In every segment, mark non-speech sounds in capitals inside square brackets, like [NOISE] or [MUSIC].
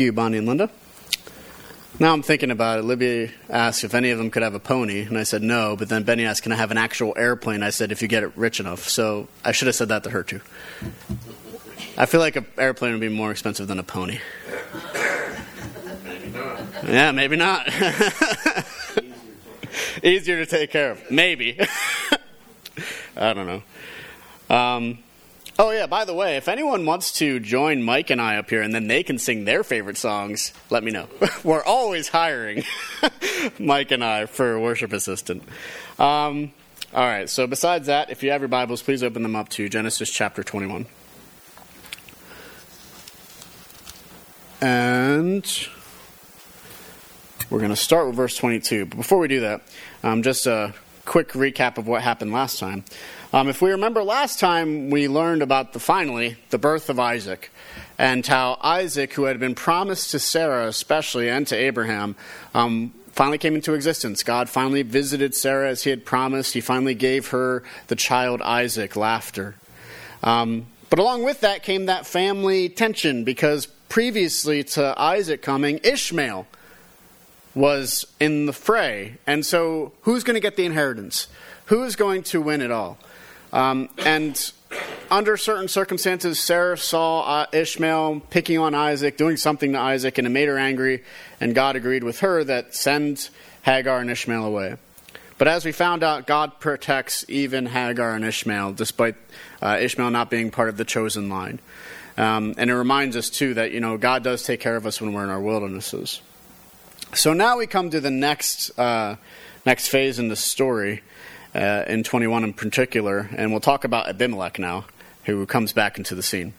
you, Bonnie and Linda. Now I'm thinking about it. Libby asked if any of them could have a pony, and I said no. But then Benny asked, "Can I have an actual airplane?" I said, "If you get it rich enough." So I should have said that to her too. I feel like an airplane would be more expensive than a pony. Maybe not. Yeah, maybe not. [LAUGHS] Easier to take care of. Maybe. [LAUGHS] I don't know. Um, Oh, yeah, by the way, if anyone wants to join Mike and I up here and then they can sing their favorite songs, let me know. [LAUGHS] We're always hiring [LAUGHS] Mike and I for worship assistant. Um, all right, so besides that, if you have your Bibles, please open them up to Genesis chapter 21. And we're going to start with verse 22. But before we do that, um, just a quick recap of what happened last time. Um, if we remember last time, we learned about the finally the birth of Isaac, and how Isaac, who had been promised to Sarah especially and to Abraham, um, finally came into existence. God finally visited Sarah as he had promised. He finally gave her the child Isaac, laughter. Um, but along with that came that family tension because previously to Isaac coming, Ishmael was in the fray. And so, who's going to get the inheritance? Who is going to win it all? Um, and under certain circumstances, Sarah saw uh, Ishmael picking on Isaac, doing something to Isaac, and it made her angry. And God agreed with her that send Hagar and Ishmael away. But as we found out, God protects even Hagar and Ishmael, despite uh, Ishmael not being part of the chosen line. Um, and it reminds us, too, that you know God does take care of us when we're in our wildernesses. So now we come to the next, uh, next phase in the story uh, in 21 in particular, and we'll talk about Abimelech now, who comes back into the scene.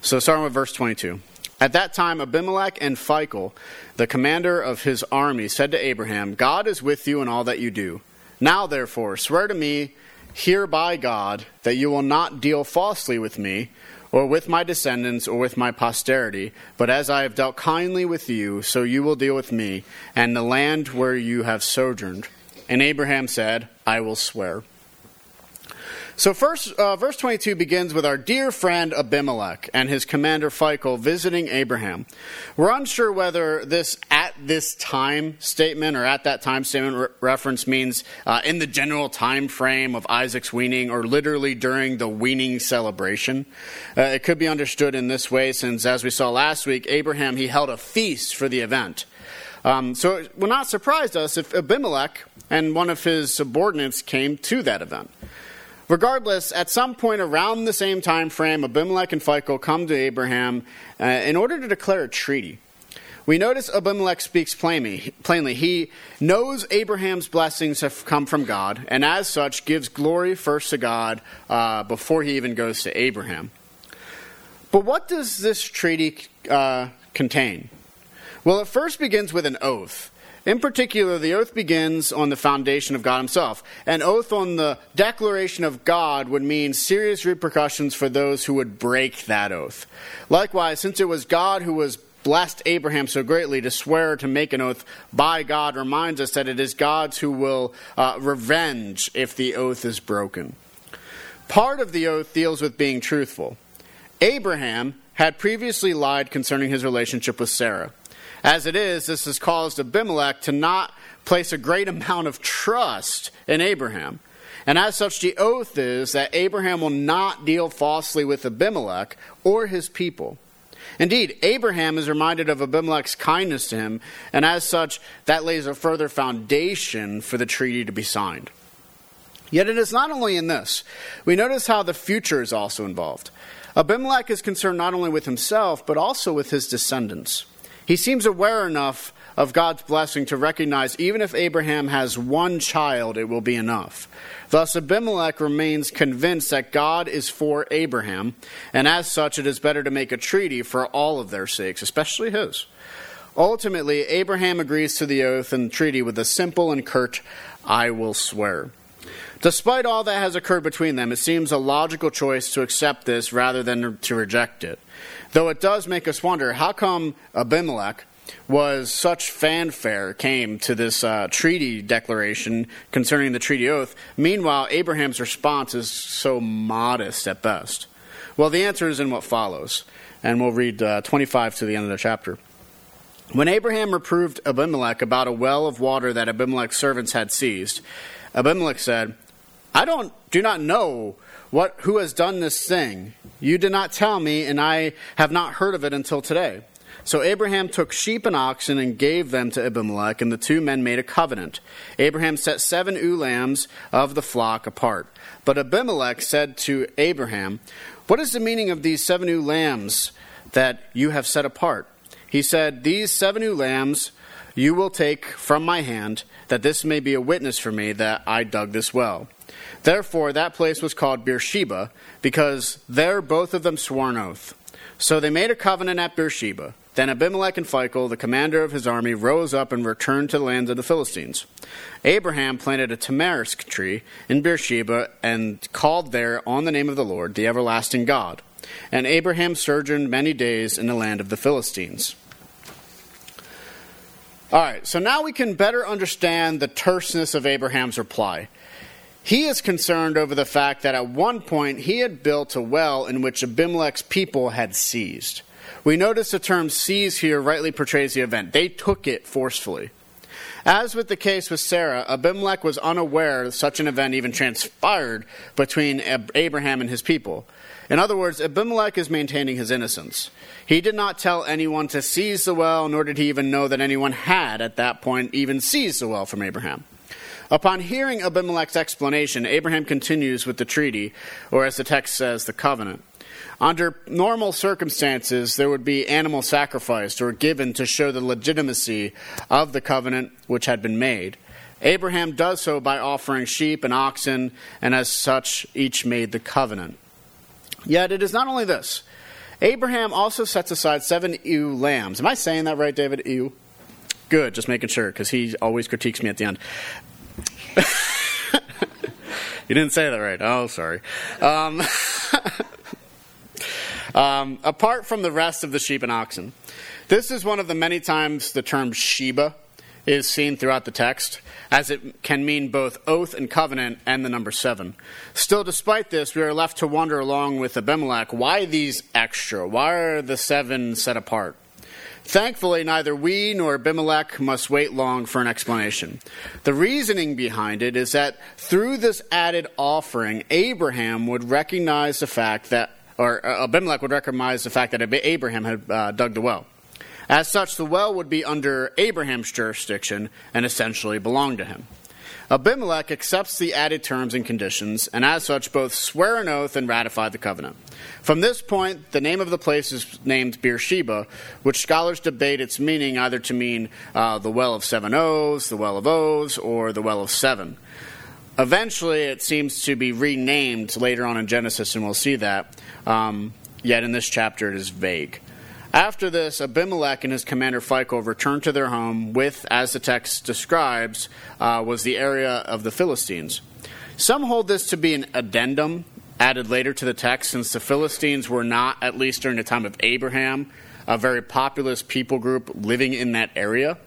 So, starting with verse 22. At that time, Abimelech and Phicol, the commander of his army, said to Abraham, God is with you in all that you do. Now, therefore, swear to me here by God that you will not deal falsely with me, or with my descendants, or with my posterity, but as I have dealt kindly with you, so you will deal with me, and the land where you have sojourned. And Abraham said, I will swear. So, first, uh, verse 22 begins with our dear friend Abimelech and his commander Phicol visiting Abraham. We're unsure whether this this time statement or at that time statement re- reference means uh, in the general time frame of Isaac's weaning or literally during the weaning celebration. Uh, it could be understood in this way since, as we saw last week, Abraham he held a feast for the event. Um, so it will not surprise us if Abimelech and one of his subordinates came to that event. Regardless, at some point around the same time frame, Abimelech and Phicol come to Abraham uh, in order to declare a treaty. We notice Abimelech speaks plainly, plainly. He knows Abraham's blessings have come from God, and as such gives glory first to God uh, before he even goes to Abraham. But what does this treaty uh, contain? Well, it first begins with an oath. In particular, the oath begins on the foundation of God Himself. An oath on the declaration of God would mean serious repercussions for those who would break that oath. Likewise, since it was God who was blessed Abraham so greatly to swear to make an oath by God reminds us that it is God's who will uh, revenge if the oath is broken. Part of the oath deals with being truthful. Abraham had previously lied concerning his relationship with Sarah. As it is, this has caused Abimelech to not place a great amount of trust in Abraham. And as such, the oath is that Abraham will not deal falsely with Abimelech or his people. Indeed, Abraham is reminded of Abimelech's kindness to him, and as such, that lays a further foundation for the treaty to be signed. Yet it is not only in this. We notice how the future is also involved. Abimelech is concerned not only with himself, but also with his descendants. He seems aware enough of God's blessing to recognize even if Abraham has one child, it will be enough. Thus, Abimelech remains convinced that God is for Abraham, and as such, it is better to make a treaty for all of their sakes, especially his. Ultimately, Abraham agrees to the oath and treaty with a simple and curt, I will swear. Despite all that has occurred between them, it seems a logical choice to accept this rather than to reject it. Though it does make us wonder how come Abimelech was such fanfare came to this uh, treaty declaration concerning the treaty oath. Meanwhile, Abraham's response is so modest at best. Well, the answer is in what follows, and we'll read uh, 25 to the end of the chapter. When Abraham reproved Abimelech about a well of water that Abimelech's servants had seized, Abimelech said, I don't do not know what who has done this thing. You did not tell me, and I have not heard of it until today. So Abraham took sheep and oxen and gave them to Abimelech, and the two men made a covenant. Abraham set seven ewe lambs of the flock apart. But Abimelech said to Abraham, What is the meaning of these seven ewe lambs that you have set apart? He said, These seven ewe lambs you will take from my hand, that this may be a witness for me that I dug this well. Therefore, that place was called Beersheba, because there both of them swore an oath. So they made a covenant at Beersheba. Then Abimelech and Phicol, the commander of his army, rose up and returned to the land of the Philistines. Abraham planted a tamarisk tree in Beersheba and called there on the name of the Lord, the everlasting God. And Abraham sojourned many days in the land of the Philistines. All right, so now we can better understand the terseness of Abraham's reply. He is concerned over the fact that at one point he had built a well in which Abimelech's people had seized. We notice the term seize here rightly portrays the event. They took it forcefully. As with the case with Sarah, Abimelech was unaware that such an event even transpired between Abraham and his people. In other words, Abimelech is maintaining his innocence. He did not tell anyone to seize the well, nor did he even know that anyone had, at that point, even seized the well from Abraham. Upon hearing Abimelech's explanation, Abraham continues with the treaty, or as the text says, the covenant. Under normal circumstances, there would be animal sacrificed or given to show the legitimacy of the covenant which had been made. Abraham does so by offering sheep and oxen, and as such, each made the covenant. Yet it is not only this. Abraham also sets aside seven ewe lambs. Am I saying that right, David? Ewe? Good, just making sure, because he always critiques me at the end. [LAUGHS] you didn't say that right. Oh, sorry. Um, [LAUGHS] um, apart from the rest of the sheep and oxen, this is one of the many times the term Sheba is seen throughout the text, as it can mean both oath and covenant and the number seven. Still, despite this, we are left to wonder along with Abimelech why these extra? Why are the seven set apart? Thankfully, neither we nor Abimelech must wait long for an explanation. The reasoning behind it is that through this added offering, Abraham would recognize the fact that, or uh, Abimelech would recognize the fact that Abraham had uh, dug the well. As such, the well would be under Abraham's jurisdiction and essentially belong to him. Abimelech accepts the added terms and conditions, and as such, both swear an oath and ratify the covenant. From this point, the name of the place is named Beersheba, which scholars debate its meaning either to mean uh, the Well of Seven O's, the Well of O's, or the Well of Seven. Eventually, it seems to be renamed later on in Genesis, and we'll see that. Um, yet in this chapter, it is vague. After this, Abimelech and his commander Phicol returned to their home with, as the text describes, uh, was the area of the Philistines. Some hold this to be an addendum added later to the text, since the Philistines were not, at least during the time of Abraham, a very populous people group living in that area.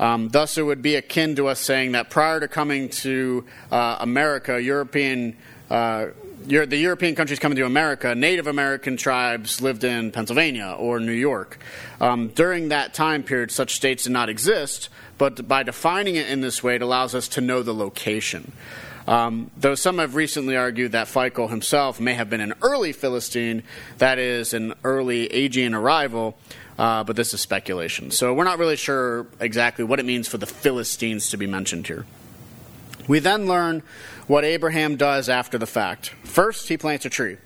Um, thus, it would be akin to us saying that prior to coming to uh, America, European uh, the European countries coming to America, Native American tribes lived in Pennsylvania or New York. Um, during that time period, such states did not exist, but by defining it in this way, it allows us to know the location. Um, though some have recently argued that Phicol himself may have been an early Philistine, that is, an early Aegean arrival, uh, but this is speculation. So we're not really sure exactly what it means for the Philistines to be mentioned here. We then learn what Abraham does after the fact. First, he plants a tree.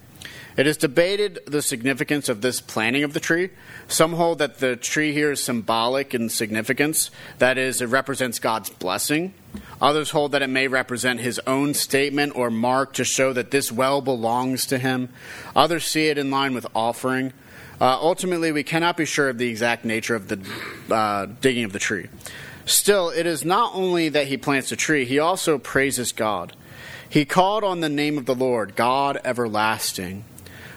It is debated the significance of this planting of the tree. Some hold that the tree here is symbolic in significance, that is, it represents God's blessing. Others hold that it may represent his own statement or mark to show that this well belongs to him. Others see it in line with offering. Uh, ultimately, we cannot be sure of the exact nature of the uh, digging of the tree. Still, it is not only that he plants a tree, he also praises God. He called on the name of the Lord, God everlasting.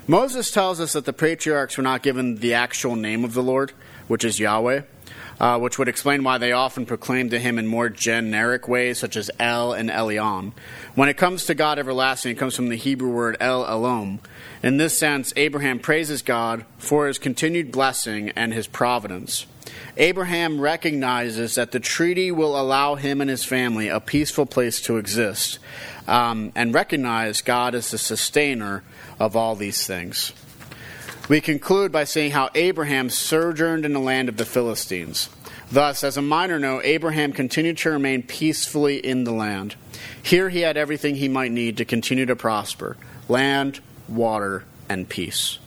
Moses tells us that the patriarchs were not given the actual name of the Lord, which is Yahweh, uh, which would explain why they often proclaimed to him in more generic ways, such as El and Elyon. When it comes to God everlasting, it comes from the Hebrew word El Olam. In this sense, Abraham praises God for his continued blessing and his providence. Abraham recognizes that the treaty will allow him and his family a peaceful place to exist, um, and recognize God as the sustainer of all these things. We conclude by saying how Abraham sojourned in the land of the Philistines. Thus, as a minor note, Abraham continued to remain peacefully in the land. Here he had everything he might need to continue to prosper land, water, and peace.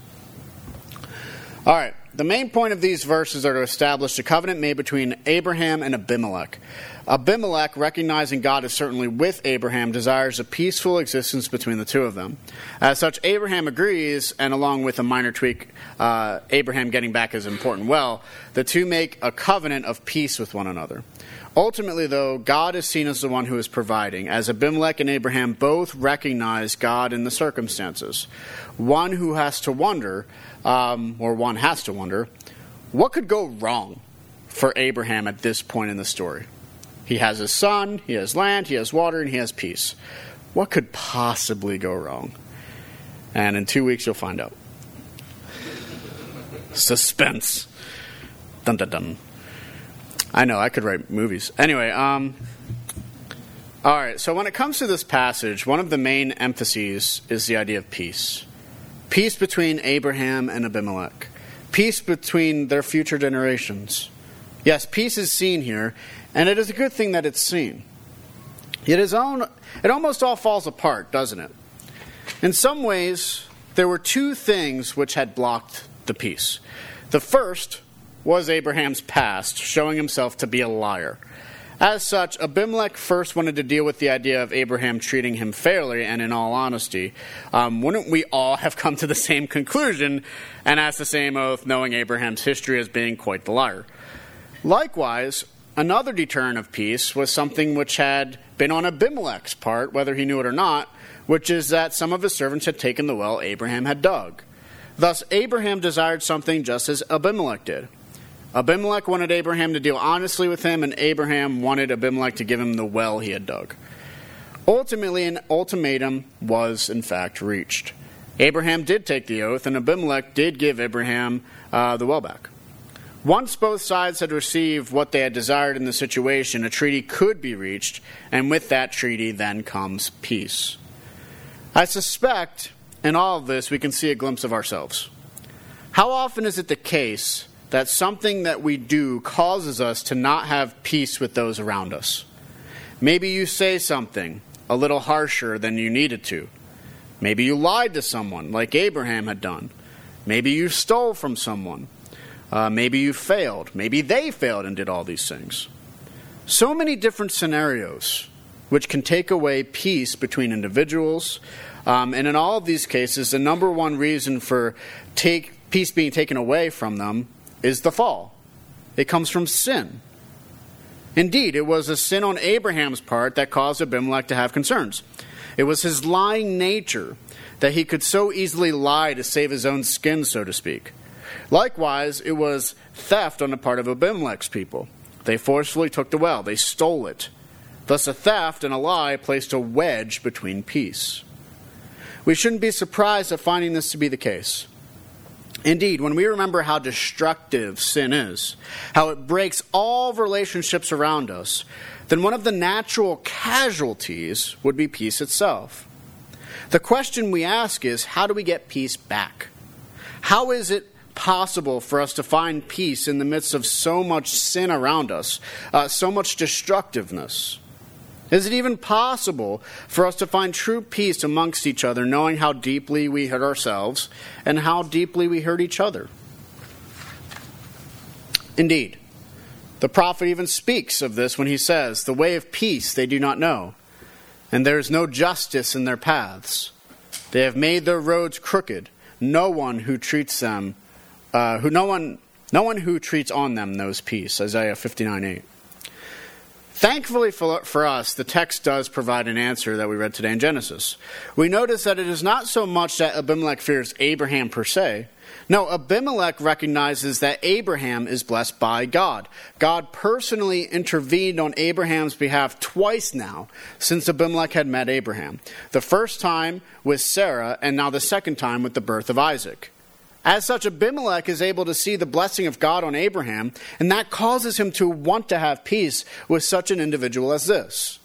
All right, the main point of these verses are to establish a covenant made between Abraham and Abimelech. Abimelech, recognizing God is certainly with Abraham, desires a peaceful existence between the two of them. As such, Abraham agrees, and along with a minor tweak, uh, Abraham getting back his important well, the two make a covenant of peace with one another. Ultimately, though, God is seen as the one who is providing, as Abimelech and Abraham both recognize God in the circumstances. One who has to wonder, um, or one has to wonder, what could go wrong for Abraham at this point in the story? He has his son, he has land, he has water, and he has peace. What could possibly go wrong? And in two weeks, you'll find out. Suspense. Dun dun dun. I know, I could write movies. Anyway, um, all right, so when it comes to this passage, one of the main emphases is the idea of peace. Peace between Abraham and Abimelech. Peace between their future generations. Yes, peace is seen here, and it is a good thing that it's seen. It is own, it almost all falls apart, doesn't it? In some ways, there were two things which had blocked the peace. The first was Abraham's past, showing himself to be a liar. As such, Abimelech first wanted to deal with the idea of Abraham treating him fairly and in all honesty. Um, wouldn't we all have come to the same conclusion and asked the same oath, knowing Abraham's history as being quite the liar? Likewise, Another deterrent of peace was something which had been on Abimelech's part, whether he knew it or not, which is that some of his servants had taken the well Abraham had dug. Thus, Abraham desired something just as Abimelech did. Abimelech wanted Abraham to deal honestly with him, and Abraham wanted Abimelech to give him the well he had dug. Ultimately, an ultimatum was, in fact, reached. Abraham did take the oath, and Abimelech did give Abraham uh, the well back. Once both sides had received what they had desired in the situation, a treaty could be reached, and with that treaty then comes peace. I suspect in all of this we can see a glimpse of ourselves. How often is it the case that something that we do causes us to not have peace with those around us? Maybe you say something a little harsher than you needed to. Maybe you lied to someone, like Abraham had done. Maybe you stole from someone. Uh, maybe you failed. Maybe they failed and did all these things. So many different scenarios which can take away peace between individuals. Um, and in all of these cases, the number one reason for take, peace being taken away from them is the fall. It comes from sin. Indeed, it was a sin on Abraham's part that caused Abimelech to have concerns. It was his lying nature that he could so easily lie to save his own skin, so to speak. Likewise, it was theft on the part of Abimelech's people. They forcefully took the well, they stole it. Thus, a theft and a lie placed a wedge between peace. We shouldn't be surprised at finding this to be the case. Indeed, when we remember how destructive sin is, how it breaks all relationships around us, then one of the natural casualties would be peace itself. The question we ask is how do we get peace back? How is it possible for us to find peace in the midst of so much sin around us, uh, so much destructiveness? Is it even possible for us to find true peace amongst each other, knowing how deeply we hurt ourselves and how deeply we hurt each other? Indeed, the prophet even speaks of this when he says, The way of peace they do not know, and there is no justice in their paths. They have made their roads crooked. No one who treats them uh, who no one, no one who treats on them knows peace. Isaiah 59 8. Thankfully for, us, the text does provide an answer that we read today in Genesis. We notice that it is not so much that Abimelech fears Abraham per se, No, Abimelech recognizes that Abraham is blessed by God. God personally intervened on Abraham's behalf twice now since Abimelech had met Abraham. The first time with Sarah, and now the second time with the birth of Isaac. As such, Abimelech is able to see the blessing of God on Abraham, and that causes him to want to have peace with such an individual as this.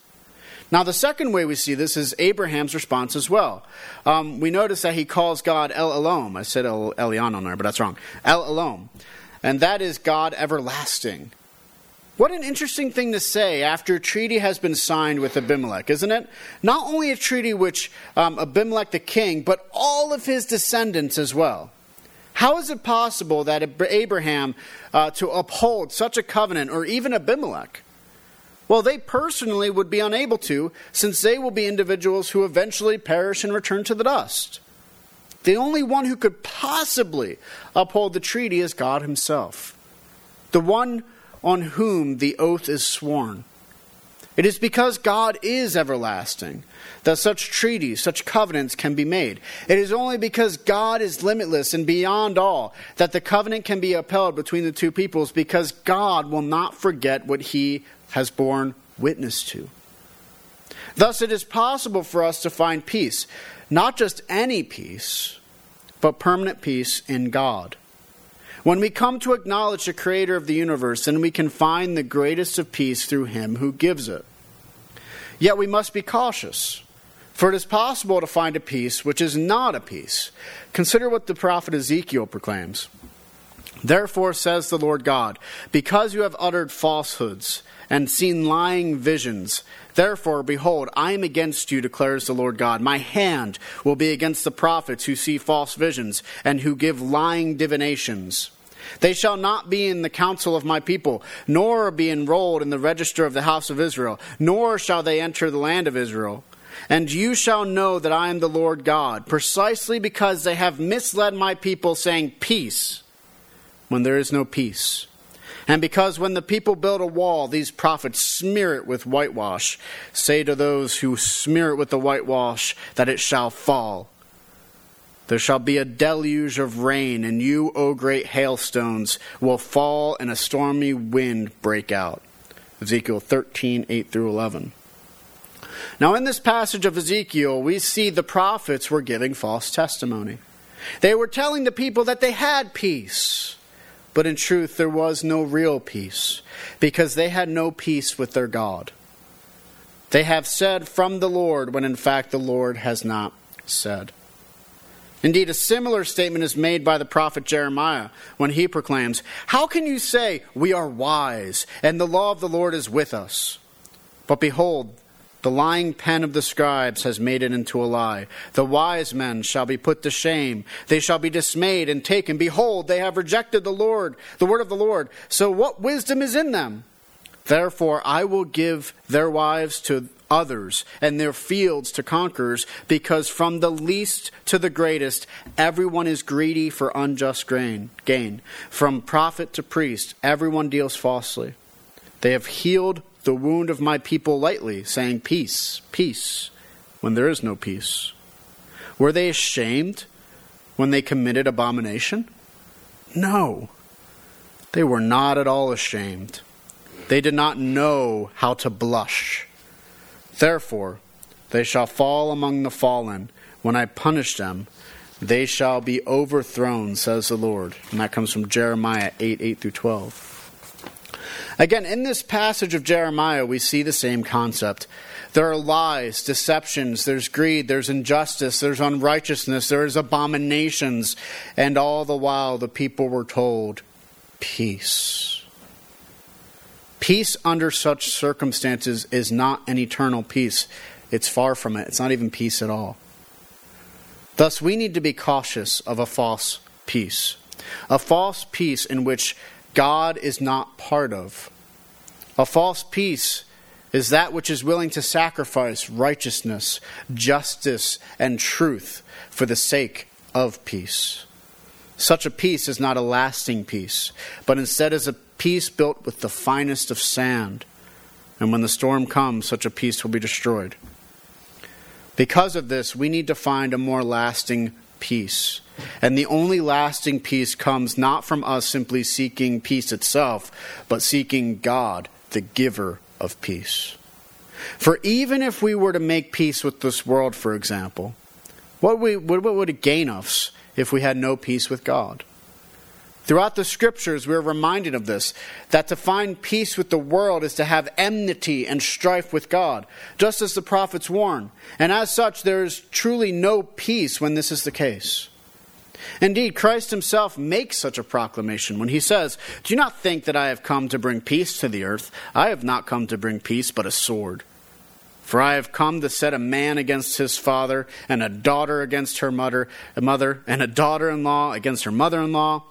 Now, the second way we see this is Abraham's response as well. Um, we notice that he calls God El Elohim. I said El Elyon on there, but that's wrong. El Elohim. And that is God everlasting. What an interesting thing to say after a treaty has been signed with Abimelech, isn't it? Not only a treaty which um, Abimelech the king, but all of his descendants as well. How is it possible that Abraham uh, to uphold such a covenant, or even Abimelech? Well, they personally would be unable to, since they will be individuals who eventually perish and return to the dust. The only one who could possibly uphold the treaty is God Himself, the one on whom the oath is sworn. It is because God is everlasting that such treaties, such covenants can be made. It is only because God is limitless and beyond all that the covenant can be upheld between the two peoples because God will not forget what He has borne witness to. Thus, it is possible for us to find peace, not just any peace, but permanent peace in God. When we come to acknowledge the Creator of the universe, then we can find the greatest of peace through Him who gives it. Yet we must be cautious, for it is possible to find a peace which is not a peace. Consider what the prophet Ezekiel proclaims. Therefore, says the Lord God, because you have uttered falsehoods, and seen lying visions. Therefore, behold, I am against you, declares the Lord God. My hand will be against the prophets who see false visions and who give lying divinations. They shall not be in the council of my people, nor be enrolled in the register of the house of Israel, nor shall they enter the land of Israel. And you shall know that I am the Lord God, precisely because they have misled my people, saying, Peace, when there is no peace. And because when the people build a wall, these prophets smear it with whitewash, say to those who smear it with the whitewash that it shall fall. There shall be a deluge of rain, and you, O great hailstones, will fall, and a stormy wind break out. Ezekiel 13, 8 through 11. Now, in this passage of Ezekiel, we see the prophets were giving false testimony. They were telling the people that they had peace but in truth, there was no real peace, because they had no peace with their God. They have said from the Lord, when in fact the Lord has not said. Indeed, a similar statement is made by the prophet Jeremiah when he proclaims, How can you say, We are wise, and the law of the Lord is with us? But behold, the lying pen of the scribes has made it into a lie. The wise men shall be put to shame. They shall be dismayed and taken. Behold, they have rejected the Lord, the word of the Lord. So what wisdom is in them? Therefore, I will give their wives to others and their fields to conquerors, because from the least to the greatest, everyone is greedy for unjust gain. gain. From prophet to priest, everyone deals falsely. They have healed the wound of my people lightly, saying, Peace, peace, when there is no peace? Were they ashamed when they committed abomination? No, they were not at all ashamed. They did not know how to blush. Therefore, they shall fall among the fallen. When I punish them, they shall be overthrown, says the Lord. And that comes from Jeremiah 8 8 through 12. Again, in this passage of Jeremiah, we see the same concept. There are lies, deceptions, there's greed, there's injustice, there's unrighteousness, there's abominations, and all the while the people were told, peace. Peace under such circumstances is not an eternal peace. It's far from it. It's not even peace at all. Thus, we need to be cautious of a false peace. A false peace in which God is not part of. A false peace is that which is willing to sacrifice righteousness, justice, and truth for the sake of peace. Such a peace is not a lasting peace, but instead is a peace built with the finest of sand. And when the storm comes, such a peace will be destroyed. Because of this, we need to find a more lasting peace And the only lasting peace comes not from us simply seeking peace itself, but seeking God, the giver of peace. For even if we were to make peace with this world, for example, what, we, what would it gain us if we had no peace with God? Throughout the scriptures, we're reminded of this that to find peace with the world is to have enmity and strife with God, just as the prophets warn. And as such, there is truly no peace when this is the case. Indeed, Christ himself makes such a proclamation when he says, Do not think that I have come to bring peace to the earth. I have not come to bring peace, but a sword. For I have come to set a man against his father, and a daughter against her mother, and a daughter in law against her mother in law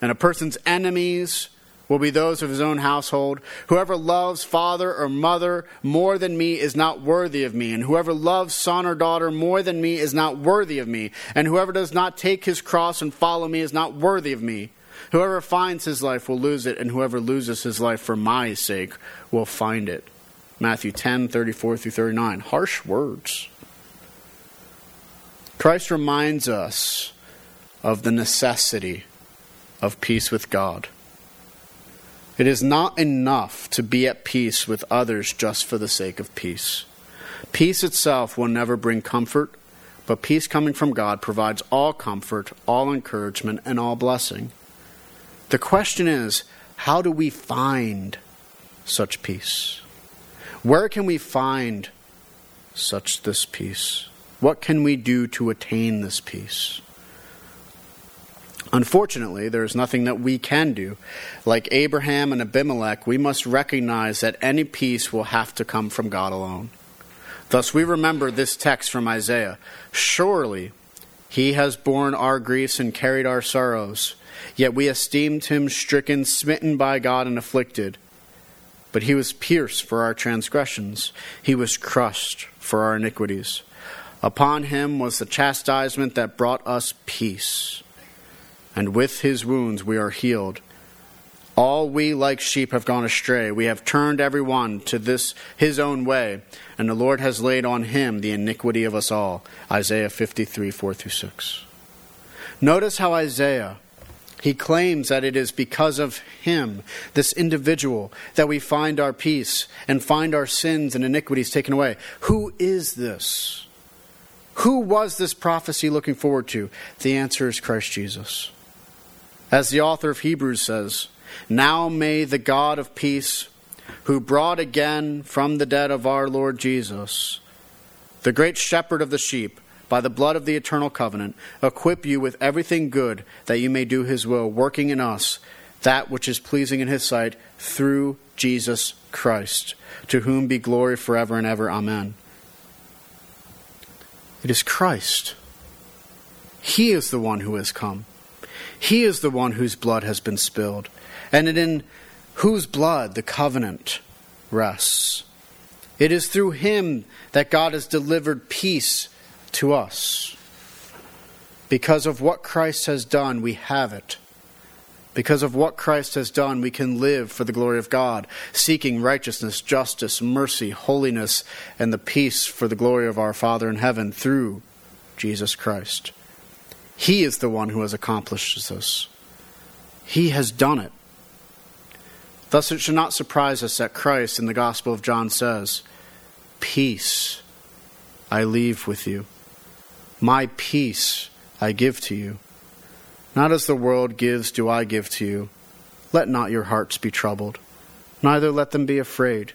and a person's enemies will be those of his own household. Whoever loves father or mother more than me is not worthy of me, and whoever loves son or daughter more than me is not worthy of me, and whoever does not take his cross and follow me is not worthy of me. Whoever finds his life will lose it, and whoever loses his life for my sake will find it. Matthew 10, 34 through 39. Harsh words. Christ reminds us of the necessity of peace with God. It is not enough to be at peace with others just for the sake of peace. Peace itself will never bring comfort, but peace coming from God provides all comfort, all encouragement, and all blessing. The question is how do we find such peace? Where can we find such this peace? What can we do to attain this peace? Unfortunately, there is nothing that we can do. Like Abraham and Abimelech, we must recognize that any peace will have to come from God alone. Thus, we remember this text from Isaiah Surely he has borne our griefs and carried our sorrows, yet we esteemed him stricken, smitten by God, and afflicted. But he was pierced for our transgressions, he was crushed for our iniquities. Upon him was the chastisement that brought us peace and with his wounds we are healed. All we like sheep have gone astray. We have turned every one to this his own way, and the Lord has laid on him the iniquity of us all. Isaiah 53, 4 through 6. Notice how Isaiah he claims that it is because of him, this individual, that we find our peace and find our sins and iniquities taken away. Who is this? Who was this prophecy looking forward to? The answer is Christ Jesus. As the author of Hebrews says, Now may the God of peace, who brought again from the dead of our Lord Jesus, the great shepherd of the sheep, by the blood of the eternal covenant, equip you with everything good that you may do his will, working in us that which is pleasing in his sight through Jesus Christ, to whom be glory forever and ever. Amen. It is Christ. He is the one who has come. He is the one whose blood has been spilled, and in whose blood the covenant rests. It is through him that God has delivered peace to us. Because of what Christ has done, we have it. Because of what Christ has done, we can live for the glory of God, seeking righteousness, justice, mercy, holiness, and the peace for the glory of our Father in heaven through Jesus Christ. He is the one who has accomplished this. He has done it. Thus, it should not surprise us that Christ in the Gospel of John says, Peace I leave with you. My peace I give to you. Not as the world gives, do I give to you. Let not your hearts be troubled, neither let them be afraid.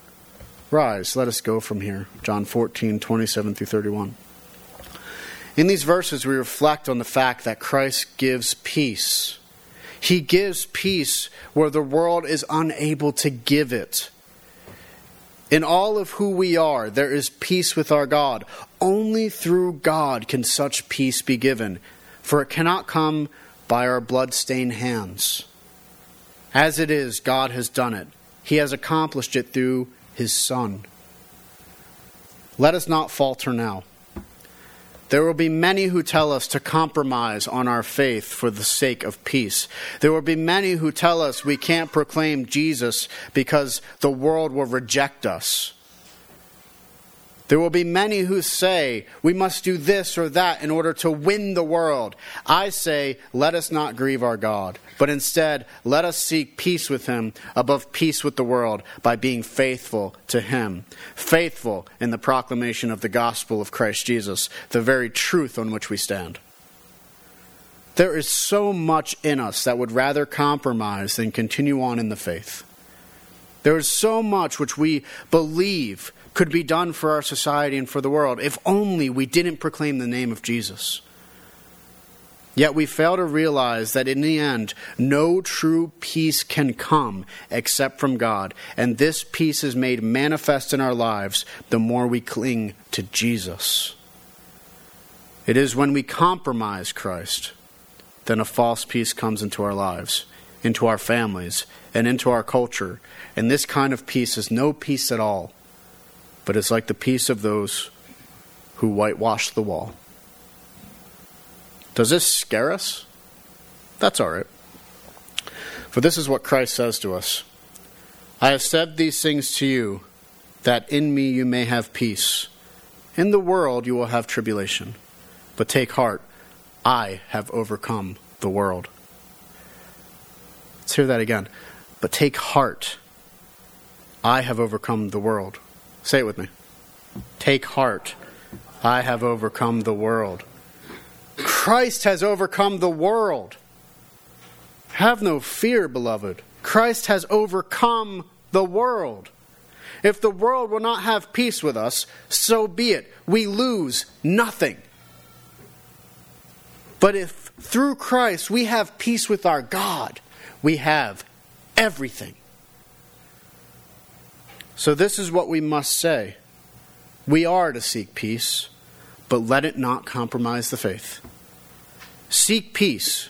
Rise, let us go from here. John 14, 27 through 31. In these verses, we reflect on the fact that Christ gives peace. He gives peace where the world is unable to give it. In all of who we are, there is peace with our God. Only through God can such peace be given, for it cannot come by our blood-stained hands. As it is, God has done it. He has accomplished it through his Son. Let us not falter now. There will be many who tell us to compromise on our faith for the sake of peace. There will be many who tell us we can't proclaim Jesus because the world will reject us. There will be many who say we must do this or that in order to win the world. I say, let us not grieve our God, but instead let us seek peace with Him above peace with the world by being faithful to Him, faithful in the proclamation of the gospel of Christ Jesus, the very truth on which we stand. There is so much in us that would rather compromise than continue on in the faith. There is so much which we believe could be done for our society and for the world if only we didn't proclaim the name of Jesus. Yet we fail to realize that in the end, no true peace can come except from God, and this peace is made manifest in our lives the more we cling to Jesus. It is when we compromise Christ, then a false peace comes into our lives, into our families, and into our culture, and this kind of peace is no peace at all but it's like the peace of those who whitewash the wall. Does this scare us? That's all right. For this is what Christ says to us I have said these things to you, that in me you may have peace. In the world you will have tribulation, but take heart, I have overcome the world. Let's hear that again. But take heart, I have overcome the world. Say it with me. Take heart. I have overcome the world. Christ has overcome the world. Have no fear, beloved. Christ has overcome the world. If the world will not have peace with us, so be it. We lose nothing. But if through Christ we have peace with our God, we have everything. So, this is what we must say we are to seek peace, but let it not compromise the faith. Seek peace,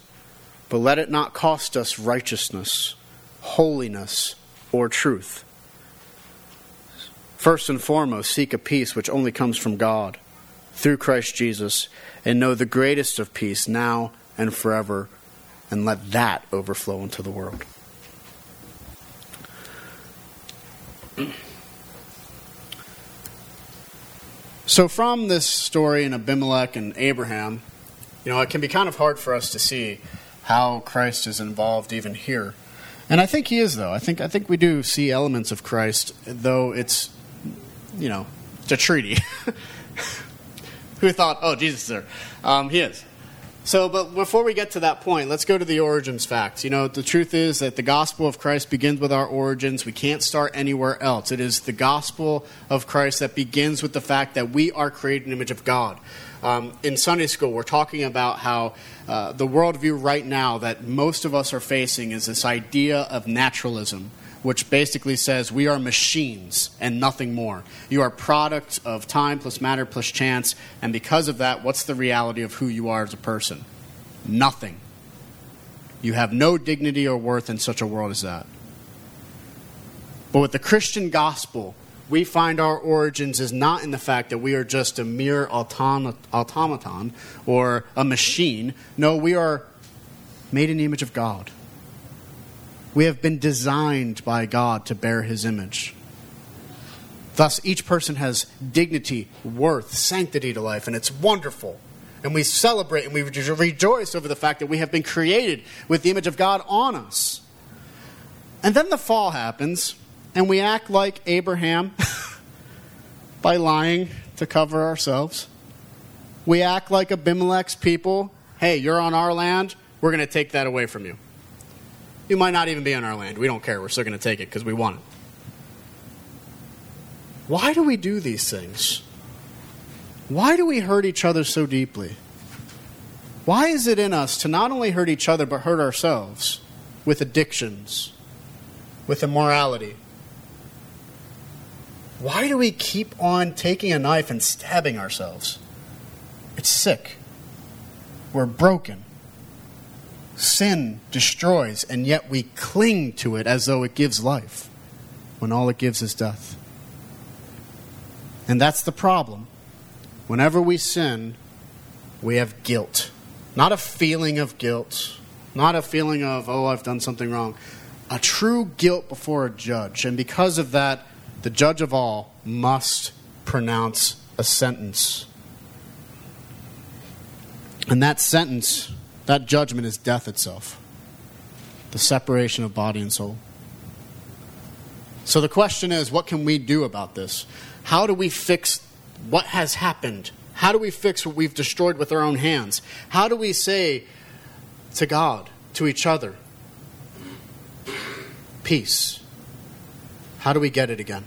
but let it not cost us righteousness, holiness, or truth. First and foremost, seek a peace which only comes from God through Christ Jesus, and know the greatest of peace now and forever, and let that overflow into the world. So, from this story in Abimelech and Abraham, you know, it can be kind of hard for us to see how Christ is involved even here. And I think he is, though. I think I think we do see elements of Christ, though it's, you know, it's a treaty. [LAUGHS] Who thought, oh, Jesus is there? Um, he is. So, but before we get to that point, let's go to the origins facts. You know, the truth is that the gospel of Christ begins with our origins. We can't start anywhere else. It is the gospel of Christ that begins with the fact that we are created in the image of God. Um, in Sunday school, we're talking about how uh, the worldview right now that most of us are facing is this idea of naturalism which basically says we are machines and nothing more. You are product of time plus matter plus chance, and because of that, what's the reality of who you are as a person? Nothing. You have no dignity or worth in such a world as that. But with the Christian gospel, we find our origins is not in the fact that we are just a mere automaton or a machine. No, we are made in the image of God. We have been designed by God to bear his image. Thus, each person has dignity, worth, sanctity to life, and it's wonderful. And we celebrate and we rejoice over the fact that we have been created with the image of God on us. And then the fall happens, and we act like Abraham [LAUGHS] by lying to cover ourselves. We act like Abimelech's people. Hey, you're on our land, we're going to take that away from you. You might not even be on our land. We don't care. We're still going to take it because we want it. Why do we do these things? Why do we hurt each other so deeply? Why is it in us to not only hurt each other but hurt ourselves with addictions, with immorality? Why do we keep on taking a knife and stabbing ourselves? It's sick. We're broken. Sin destroys, and yet we cling to it as though it gives life, when all it gives is death. And that's the problem. Whenever we sin, we have guilt. Not a feeling of guilt, not a feeling of, oh, I've done something wrong. A true guilt before a judge. And because of that, the judge of all must pronounce a sentence. And that sentence, that judgment is death itself the separation of body and soul. So the question is what can we do about this? How do we fix what has happened? How do we fix what we've destroyed with our own hands? How do we say to God, to each other, peace? How do we get it again?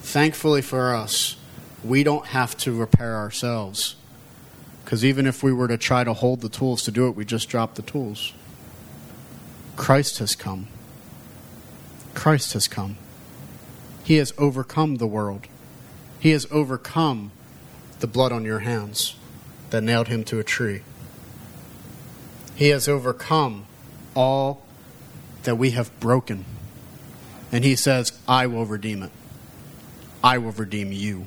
Thankfully for us, we don't have to repair ourselves. Because even if we were to try to hold the tools to do it, we just drop the tools. Christ has come. Christ has come. He has overcome the world. He has overcome the blood on your hands that nailed him to a tree. He has overcome all that we have broken. And he says, I will redeem it. I will redeem you.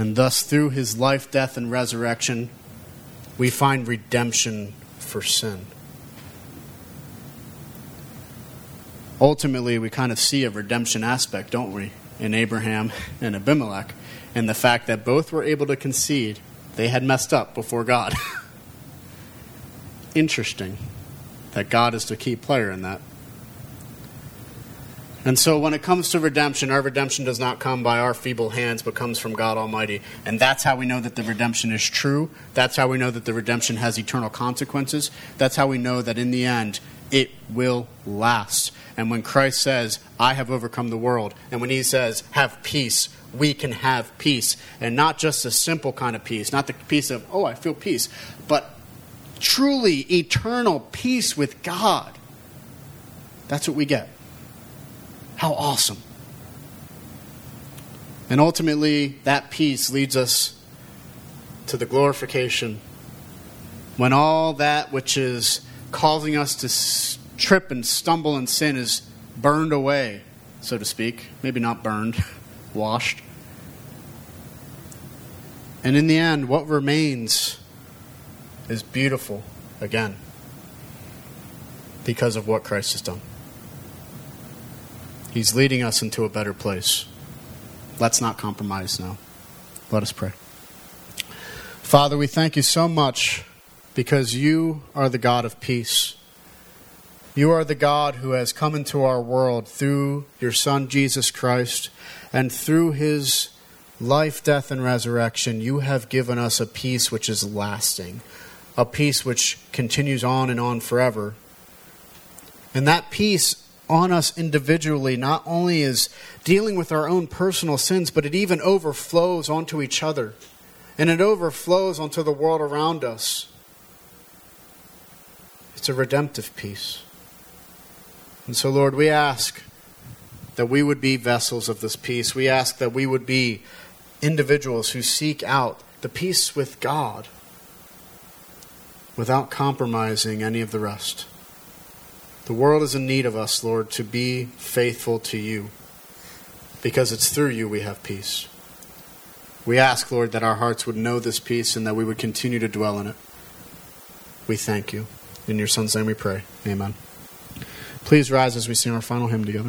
And thus, through his life, death, and resurrection, we find redemption for sin. Ultimately, we kind of see a redemption aspect, don't we, in Abraham and Abimelech, and the fact that both were able to concede they had messed up before God. [LAUGHS] Interesting that God is the key player in that. And so when it comes to redemption, our redemption does not come by our feeble hands, but comes from God Almighty. And that's how we know that the redemption is true. That's how we know that the redemption has eternal consequences. That's how we know that in the end, it will last. And when Christ says, I have overcome the world, and when he says, have peace, we can have peace. And not just a simple kind of peace, not the peace of, oh, I feel peace, but truly eternal peace with God. That's what we get. How awesome. And ultimately, that peace leads us to the glorification when all that which is causing us to trip and stumble and sin is burned away, so to speak. Maybe not burned, [LAUGHS] washed. And in the end, what remains is beautiful again because of what Christ has done. He's leading us into a better place. Let's not compromise now. Let us pray. Father, we thank you so much because you are the God of peace. You are the God who has come into our world through your Son, Jesus Christ, and through his life, death, and resurrection, you have given us a peace which is lasting, a peace which continues on and on forever. And that peace on us individually not only is dealing with our own personal sins, but it even overflows onto each other. And it overflows onto the world around us. It's a redemptive peace. And so, Lord, we ask that we would be vessels of this peace. We ask that we would be individuals who seek out the peace with God without compromising any of the rest. The world is in need of us, Lord, to be faithful to you because it's through you we have peace. We ask, Lord, that our hearts would know this peace and that we would continue to dwell in it. We thank you. In your Son's name we pray. Amen. Please rise as we sing our final hymn together.